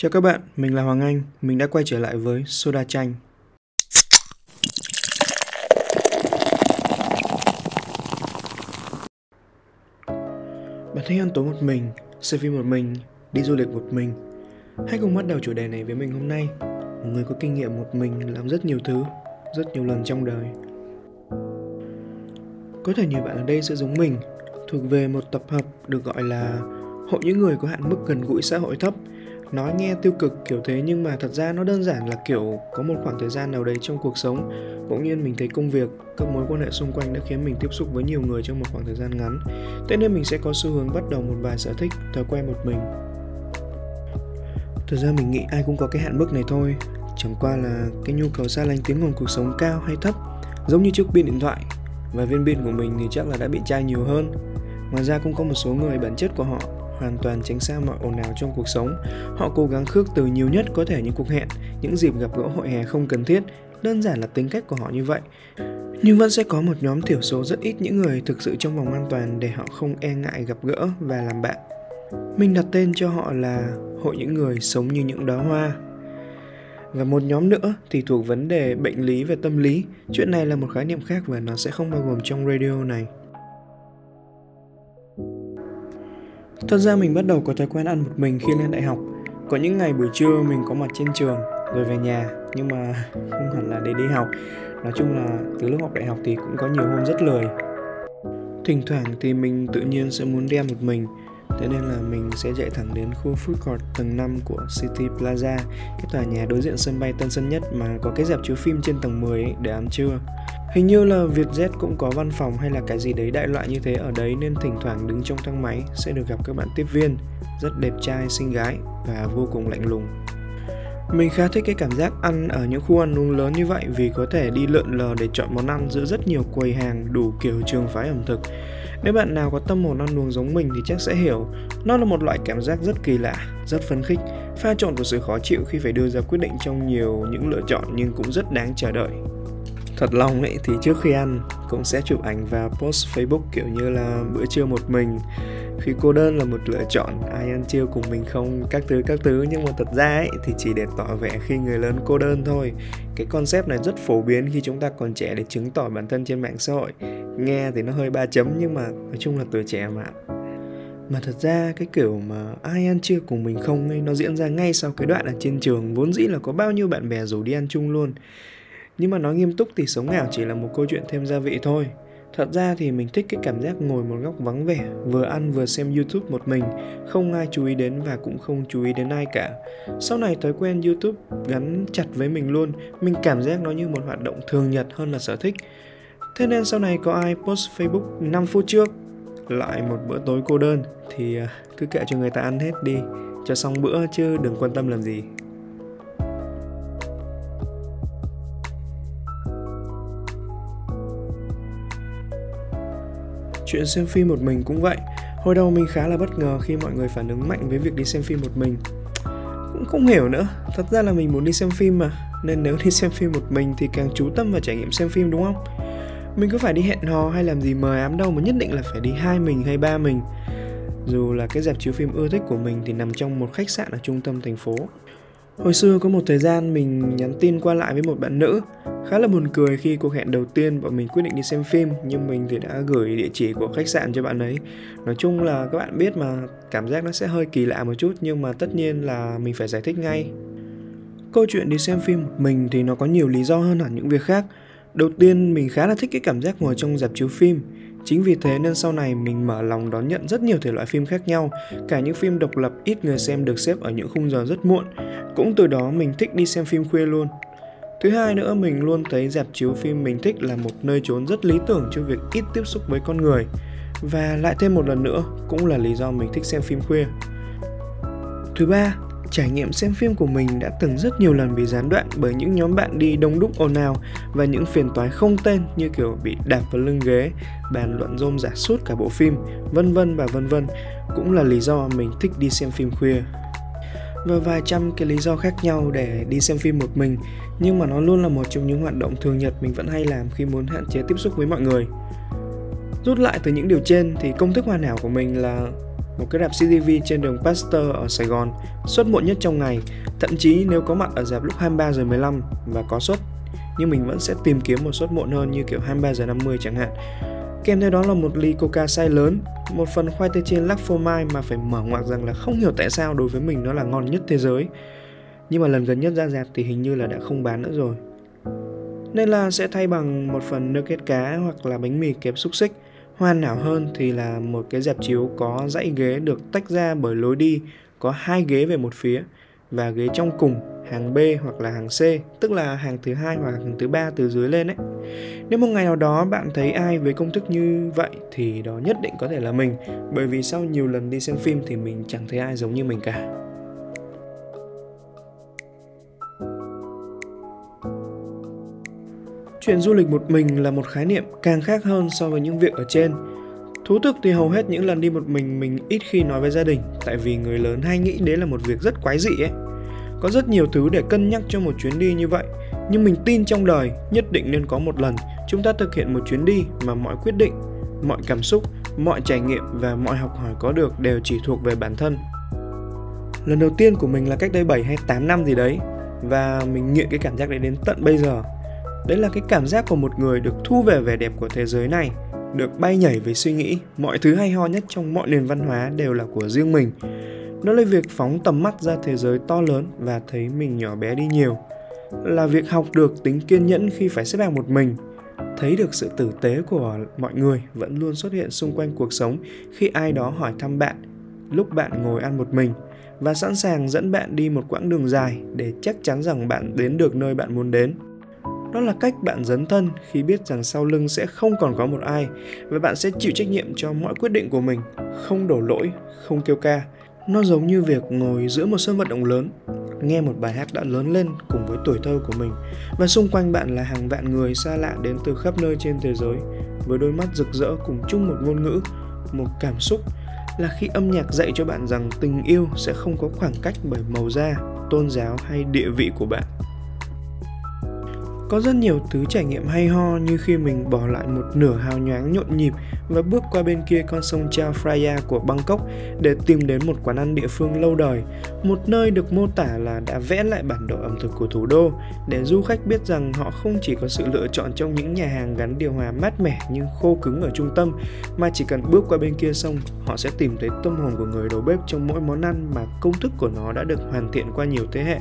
Chào các bạn, mình là Hoàng Anh, mình đã quay trở lại với Soda Chanh. Bạn thích ăn tối một mình, xem phim một mình, đi du lịch một mình. Hãy cùng bắt đầu chủ đề này với mình hôm nay. Một người có kinh nghiệm một mình làm rất nhiều thứ, rất nhiều lần trong đời. Có thể nhiều bạn ở đây sẽ giống mình, thuộc về một tập hợp được gọi là hội những người có hạn mức gần gũi xã hội thấp nói nghe tiêu cực kiểu thế nhưng mà thật ra nó đơn giản là kiểu có một khoảng thời gian nào đấy trong cuộc sống. Bỗng nhiên mình thấy công việc, các mối quan hệ xung quanh đã khiến mình tiếp xúc với nhiều người trong một khoảng thời gian ngắn. Thế nên mình sẽ có xu hướng bắt đầu một vài sở thích, thói quen một mình. Thực ra mình nghĩ ai cũng có cái hạn mức này thôi. Chẳng qua là cái nhu cầu xa lánh tiếng ồn cuộc sống cao hay thấp, giống như chiếc pin điện thoại. Và viên pin của mình thì chắc là đã bị chai nhiều hơn. Ngoài ra cũng có một số người, bản chất của họ hoàn toàn tránh xa mọi ồn ào trong cuộc sống. Họ cố gắng khước từ nhiều nhất có thể những cuộc hẹn, những dịp gặp gỡ hội hè không cần thiết, đơn giản là tính cách của họ như vậy. Nhưng vẫn sẽ có một nhóm thiểu số rất ít những người thực sự trong vòng an toàn để họ không e ngại gặp gỡ và làm bạn. Mình đặt tên cho họ là hội những người sống như những đóa hoa. Và một nhóm nữa thì thuộc vấn đề bệnh lý về tâm lý. Chuyện này là một khái niệm khác và nó sẽ không bao gồm trong radio này. Thật ra mình bắt đầu có thói quen ăn một mình khi lên đại học. Có những ngày buổi trưa mình có mặt trên trường, rồi về nhà, nhưng mà không hẳn là để đi học. Nói chung là từ lúc học đại học thì cũng có nhiều hôm rất lười. Thỉnh thoảng thì mình tự nhiên sẽ muốn đi ăn một mình, Thế nên là mình sẽ chạy thẳng đến khu food court tầng 5 của City Plaza, Cái tòa nhà đối diện sân bay Tân Sơn Nhất mà có cái dạp chiếu phim trên tầng 10 ấy, để ăn trưa Hình như là Vietjet cũng có văn phòng hay là cái gì đấy đại loại như thế ở đấy nên thỉnh thoảng đứng trong thang máy sẽ được gặp các bạn tiếp viên rất đẹp trai, xinh gái và vô cùng lạnh lùng. Mình khá thích cái cảm giác ăn ở những khu ăn uống lớn như vậy vì có thể đi lượn lờ để chọn món ăn giữa rất nhiều quầy hàng đủ kiểu trường phái ẩm thực. Nếu bạn nào có tâm hồn ăn uống giống mình thì chắc sẽ hiểu, nó là một loại cảm giác rất kỳ lạ, rất phấn khích, pha trộn của sự khó chịu khi phải đưa ra quyết định trong nhiều những lựa chọn nhưng cũng rất đáng chờ đợi. Thật lòng ấy, thì trước khi ăn, cũng sẽ chụp ảnh và post Facebook kiểu như là bữa trưa một mình. Khi cô đơn là một lựa chọn ai ăn trưa cùng mình không, các thứ các thứ. Nhưng mà thật ra ấy, thì chỉ để tỏ vẻ khi người lớn cô đơn thôi. Cái concept này rất phổ biến khi chúng ta còn trẻ để chứng tỏ bản thân trên mạng xã hội. Nghe thì nó hơi ba chấm, nhưng mà nói chung là tuổi trẻ mà. Mà thật ra, cái kiểu mà ai ăn trưa cùng mình không ấy, nó diễn ra ngay sau cái đoạn ở trên trường. Vốn dĩ là có bao nhiêu bạn bè rủ đi ăn chung luôn nhưng mà nói nghiêm túc thì sống ảo chỉ là một câu chuyện thêm gia vị thôi Thật ra thì mình thích cái cảm giác ngồi một góc vắng vẻ, vừa ăn vừa xem YouTube một mình, không ai chú ý đến và cũng không chú ý đến ai cả. Sau này thói quen YouTube gắn chặt với mình luôn, mình cảm giác nó như một hoạt động thường nhật hơn là sở thích. Thế nên sau này có ai post Facebook 5 phút trước lại một bữa tối cô đơn thì à, cứ kệ cho người ta ăn hết đi, cho xong bữa chứ đừng quan tâm làm gì. Chuyện xem phim một mình cũng vậy. Hồi đầu mình khá là bất ngờ khi mọi người phản ứng mạnh với việc đi xem phim một mình. Cũng không hiểu nữa, thật ra là mình muốn đi xem phim mà, nên nếu đi xem phim một mình thì càng chú tâm vào trải nghiệm xem phim đúng không? Mình cứ phải đi hẹn hò hay làm gì mời ám đâu mà nhất định là phải đi hai mình hay ba mình. Dù là cái dạp chiếu phim ưa thích của mình thì nằm trong một khách sạn ở trung tâm thành phố. Hồi xưa có một thời gian mình nhắn tin qua lại với một bạn nữ. Khá là buồn cười khi cuộc hẹn đầu tiên bọn mình quyết định đi xem phim, Nhưng mình thì đã gửi địa chỉ của khách sạn cho bạn ấy. Nói chung là các bạn biết mà, cảm giác nó sẽ hơi kỳ lạ một chút, Nhưng mà tất nhiên là mình phải giải thích ngay. Câu chuyện đi xem phim một mình thì nó có nhiều lý do hơn hẳn những việc khác. Đầu tiên, mình khá là thích cái cảm giác ngồi trong dạp chiếu phim. Chính vì thế nên sau này mình mở lòng đón nhận rất nhiều thể loại phim khác nhau, cả những phim độc lập ít người xem được xếp ở những khung giờ rất muộn. Cũng từ đó mình thích đi xem phim khuya luôn. Thứ hai nữa mình luôn thấy dạp chiếu phim mình thích là một nơi trốn rất lý tưởng cho việc ít tiếp xúc với con người. Và lại thêm một lần nữa cũng là lý do mình thích xem phim khuya. Thứ ba, Trải nghiệm xem phim của mình đã từng rất nhiều lần bị gián đoạn bởi những nhóm bạn đi đông đúc ồn ào và những phiền toái không tên như kiểu bị đạp vào lưng ghế, bàn luận rôm giả suốt cả bộ phim, vân vân và vân vân cũng là lý do mình thích đi xem phim khuya. Và vài trăm cái lý do khác nhau để đi xem phim một mình, nhưng mà nó luôn là một trong những hoạt động thường nhật mình vẫn hay làm khi muốn hạn chế tiếp xúc với mọi người. Rút lại từ những điều trên thì công thức hoàn hảo của mình là một cái rạp CCTV trên đường Pasteur ở Sài Gòn, suất muộn nhất trong ngày, thậm chí nếu có mặt ở dạp lúc 23 giờ 15 và có suất nhưng mình vẫn sẽ tìm kiếm một suất muộn hơn như kiểu 23 giờ 50 chẳng hạn. Kèm theo đó là một ly coca size lớn, một phần khoai tây chiên lắc phô mai mà phải mở ngoặc rằng là không hiểu tại sao đối với mình nó là ngon nhất thế giới. Nhưng mà lần gần nhất ra dạp thì hình như là đã không bán nữa rồi. Nên là sẽ thay bằng một phần nugget cá hoặc là bánh mì kẹp xúc xích. Hoàn hảo hơn thì là một cái dạp chiếu có dãy ghế được tách ra bởi lối đi, có hai ghế về một phía và ghế trong cùng hàng B hoặc là hàng C, tức là hàng thứ hai hoặc hàng thứ ba từ dưới lên ấy. Nếu một ngày nào đó bạn thấy ai với công thức như vậy thì đó nhất định có thể là mình, bởi vì sau nhiều lần đi xem phim thì mình chẳng thấy ai giống như mình cả. Chuyện du lịch một mình là một khái niệm càng khác hơn so với những việc ở trên. Thú thực thì hầu hết những lần đi một mình mình ít khi nói với gia đình, tại vì người lớn hay nghĩ đấy là một việc rất quái dị ấy. Có rất nhiều thứ để cân nhắc cho một chuyến đi như vậy, nhưng mình tin trong đời nhất định nên có một lần chúng ta thực hiện một chuyến đi mà mọi quyết định, mọi cảm xúc, mọi trải nghiệm và mọi học hỏi có được đều chỉ thuộc về bản thân. Lần đầu tiên của mình là cách đây 7 hay 8 năm gì đấy và mình nghiện cái cảm giác đấy đến tận bây giờ. Đấy là cái cảm giác của một người được thu về vẻ đẹp của thế giới này, được bay nhảy với suy nghĩ, mọi thứ hay ho nhất trong mọi nền văn hóa đều là của riêng mình nó là việc phóng tầm mắt ra thế giới to lớn và thấy mình nhỏ bé đi nhiều. Là việc học được tính kiên nhẫn khi phải xếp hàng một mình. Thấy được sự tử tế của mọi người vẫn luôn xuất hiện xung quanh cuộc sống khi ai đó hỏi thăm bạn lúc bạn ngồi ăn một mình và sẵn sàng dẫn bạn đi một quãng đường dài để chắc chắn rằng bạn đến được nơi bạn muốn đến. Đó là cách bạn dấn thân khi biết rằng sau lưng sẽ không còn có một ai và bạn sẽ chịu trách nhiệm cho mọi quyết định của mình, không đổ lỗi, không kêu ca nó giống như việc ngồi giữa một sân vận động lớn, nghe một bài hát đã lớn lên cùng với tuổi thơ của mình và xung quanh bạn là hàng vạn người xa lạ đến từ khắp nơi trên thế giới với đôi mắt rực rỡ cùng chung một ngôn ngữ, một cảm xúc là khi âm nhạc dạy cho bạn rằng tình yêu sẽ không có khoảng cách bởi màu da, tôn giáo hay địa vị của bạn. Có rất nhiều thứ trải nghiệm hay ho như khi mình bỏ lại một nửa hào nhoáng nhộn nhịp và bước qua bên kia con sông Chao Phraya của Bangkok để tìm đến một quán ăn địa phương lâu đời, một nơi được mô tả là đã vẽ lại bản đồ ẩm thực của thủ đô để du khách biết rằng họ không chỉ có sự lựa chọn trong những nhà hàng gắn điều hòa mát mẻ nhưng khô cứng ở trung tâm, mà chỉ cần bước qua bên kia sông, họ sẽ tìm thấy tâm hồn của người đầu bếp trong mỗi món ăn mà công thức của nó đã được hoàn thiện qua nhiều thế hệ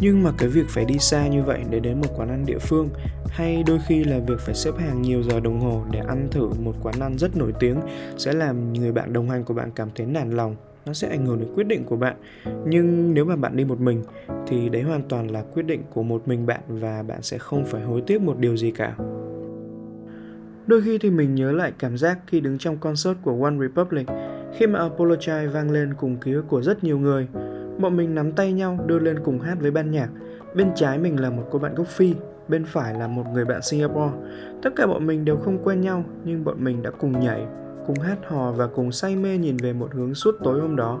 nhưng mà cái việc phải đi xa như vậy để đến một quán ăn địa phương, hay đôi khi là việc phải xếp hàng nhiều giờ đồng hồ để ăn thử một quán ăn rất nổi tiếng, sẽ làm người bạn đồng hành của bạn cảm thấy nản lòng, nó sẽ ảnh hưởng đến quyết định của bạn. Nhưng nếu mà bạn đi một mình, thì đấy hoàn toàn là quyết định của một mình bạn và bạn sẽ không phải hối tiếc một điều gì cả. Đôi khi thì mình nhớ lại cảm giác khi đứng trong concert của One Republic, khi mà Apologize vang lên cùng ký ức của rất nhiều người. Bọn mình nắm tay nhau đưa lên cùng hát với ban nhạc. Bên trái mình là một cô bạn gốc Phi, bên phải là một người bạn Singapore. Tất cả bọn mình đều không quen nhau, nhưng bọn mình đã cùng nhảy, cùng hát hò và cùng say mê nhìn về một hướng suốt tối hôm đó.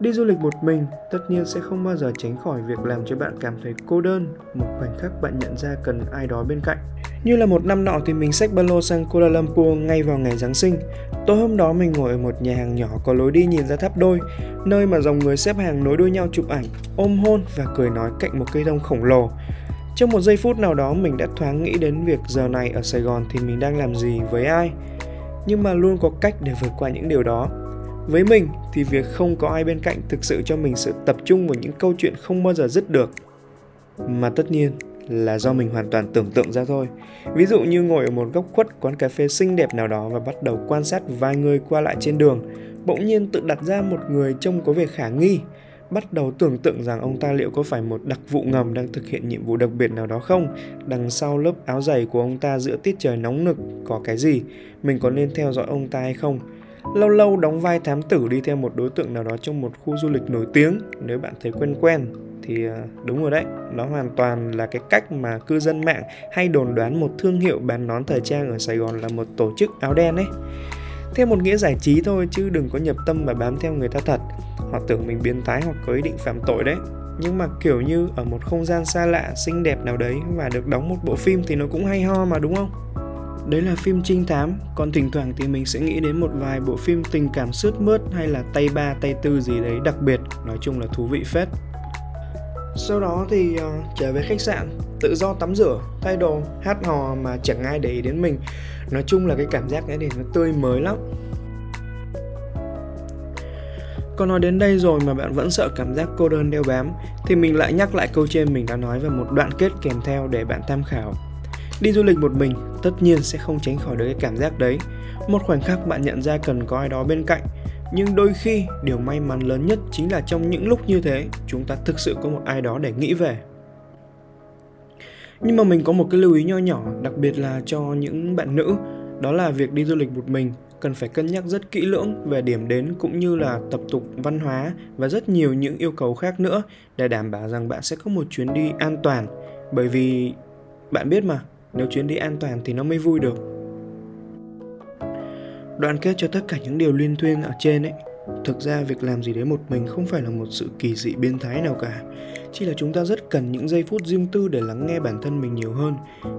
Đi du lịch một mình tất nhiên sẽ không bao giờ tránh khỏi việc làm cho bạn cảm thấy cô đơn, một khoảnh khắc bạn nhận ra cần ai đó bên cạnh. Như là một năm nọ thì mình xách ba lô sang Kuala Lumpur ngay vào ngày Giáng sinh. Tối hôm đó mình ngồi ở một nhà hàng nhỏ có lối đi nhìn ra tháp đôi, nơi mà dòng người xếp hàng nối đuôi nhau chụp ảnh, ôm hôn và cười nói cạnh một cây thông khổng lồ. Trong một giây phút nào đó mình đã thoáng nghĩ đến việc giờ này ở Sài Gòn thì mình đang làm gì với ai. Nhưng mà luôn có cách để vượt qua những điều đó. Với mình thì việc không có ai bên cạnh thực sự cho mình sự tập trung vào những câu chuyện không bao giờ dứt được. Mà tất nhiên là do mình hoàn toàn tưởng tượng ra thôi. Ví dụ như ngồi ở một góc khuất quán cà phê xinh đẹp nào đó và bắt đầu quan sát vài người qua lại trên đường, bỗng nhiên tự đặt ra một người trông có vẻ khả nghi, bắt đầu tưởng tượng rằng ông ta liệu có phải một đặc vụ ngầm đang thực hiện nhiệm vụ đặc biệt nào đó không? Đằng sau lớp áo dày của ông ta giữa tiết trời nóng nực có cái gì? Mình có nên theo dõi ông ta hay không? Lâu lâu đóng vai thám tử đi theo một đối tượng nào đó trong một khu du lịch nổi tiếng. Nếu bạn thấy quen quen thì ờ, đúng rồi đấy. Nó hoàn toàn là cái cách mà cư dân mạng hay đồn đoán một thương hiệu bán nón thời trang ở Sài Gòn là một tổ chức áo đen ấy. Theo một nghĩa giải trí thôi, chứ đừng có nhập tâm và bám theo người ta thật. Họ tưởng mình biến thái hoặc có ý định phạm tội đấy. Nhưng mà kiểu như ở một không gian xa lạ, xinh đẹp nào đấy và được đóng một bộ phim thì nó cũng hay ho mà, đúng không? Đấy là phim trinh thám. Còn thỉnh thoảng thì mình sẽ nghĩ đến một vài bộ phim tình cảm sướt mướt hay là tay ba tay tư gì đấy đặc biệt. Nói chung là thú vị phết. Sau đó thì uh, trở về khách sạn tự do tắm rửa thay đồ hát hò mà chẳng ai để ý đến mình. Nói chung là cái cảm giác ấy thì nó tươi mới lắm. Còn nói đến đây rồi mà bạn vẫn sợ cảm giác cô đơn đeo bám thì mình lại nhắc lại câu trên mình đã nói về một đoạn kết kèm theo để bạn tham khảo. Đi du lịch một mình tất nhiên sẽ không tránh khỏi được cái cảm giác đấy. Một khoảnh khắc bạn nhận ra cần có ai đó bên cạnh. Nhưng đôi khi, điều may mắn lớn nhất chính là trong những lúc như thế, chúng ta thực sự có một ai đó để nghĩ về. Nhưng mà mình có một cái lưu ý nho nhỏ, đặc biệt là cho những bạn nữ, đó là việc đi du lịch một mình cần phải cân nhắc rất kỹ lưỡng về điểm đến cũng như là tập tục, văn hóa và rất nhiều những yêu cầu khác nữa để đảm bảo rằng bạn sẽ có một chuyến đi an toàn bởi vì bạn biết mà nếu chuyến đi an toàn thì nó mới vui được. Đoạn kết cho tất cả những điều liên thuyên ở trên ấy, thực ra việc làm gì đấy một mình không phải là một sự kỳ dị biến thái nào cả. Chỉ là chúng ta rất cần những giây phút riêng tư để lắng nghe bản thân mình nhiều hơn,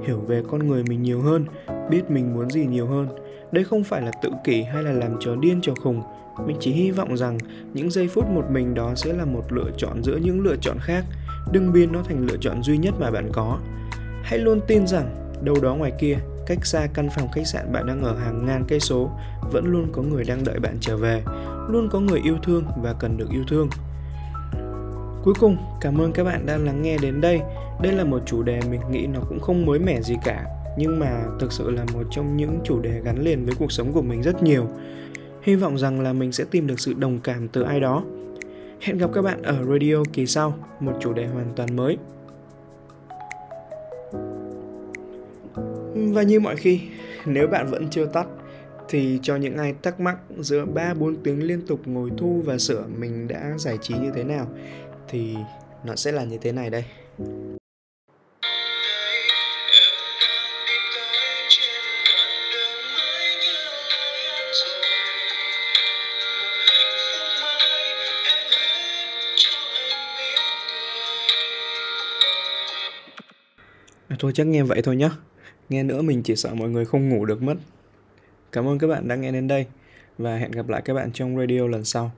hiểu về con người mình nhiều hơn, biết mình muốn gì nhiều hơn. Đây không phải là tự kỷ hay là làm trò điên trò khùng. Mình chỉ hy vọng rằng những giây phút một mình đó sẽ là một lựa chọn giữa những lựa chọn khác. Đừng biến nó thành lựa chọn duy nhất mà bạn có hãy luôn tin rằng, đâu đó ngoài kia, cách xa căn phòng khách sạn bạn đang ở hàng ngàn cây số, vẫn luôn có người đang đợi bạn trở về, luôn có người yêu thương và cần được yêu thương. Cuối cùng, cảm ơn các bạn đã lắng nghe đến đây. Đây là một chủ đề mình nghĩ nó cũng không mới mẻ gì cả, nhưng mà thực sự là một trong những chủ đề gắn liền với cuộc sống của mình rất nhiều. Hy vọng rằng là mình sẽ tìm được sự đồng cảm từ ai đó. Hẹn gặp các bạn ở radio kỳ sau, một chủ đề hoàn toàn mới. Và như mọi khi, nếu bạn vẫn chưa tắt thì cho những ai thắc mắc giữa 3-4 tiếng liên tục ngồi thu và sửa mình đã giải trí như thế nào thì nó sẽ là như thế này đây. Thôi chắc nghe vậy thôi nhá Nghe nữa mình chỉ sợ mọi người không ngủ được mất. Cảm ơn các bạn đã nghe đến đây và hẹn gặp lại các bạn trong radio lần sau.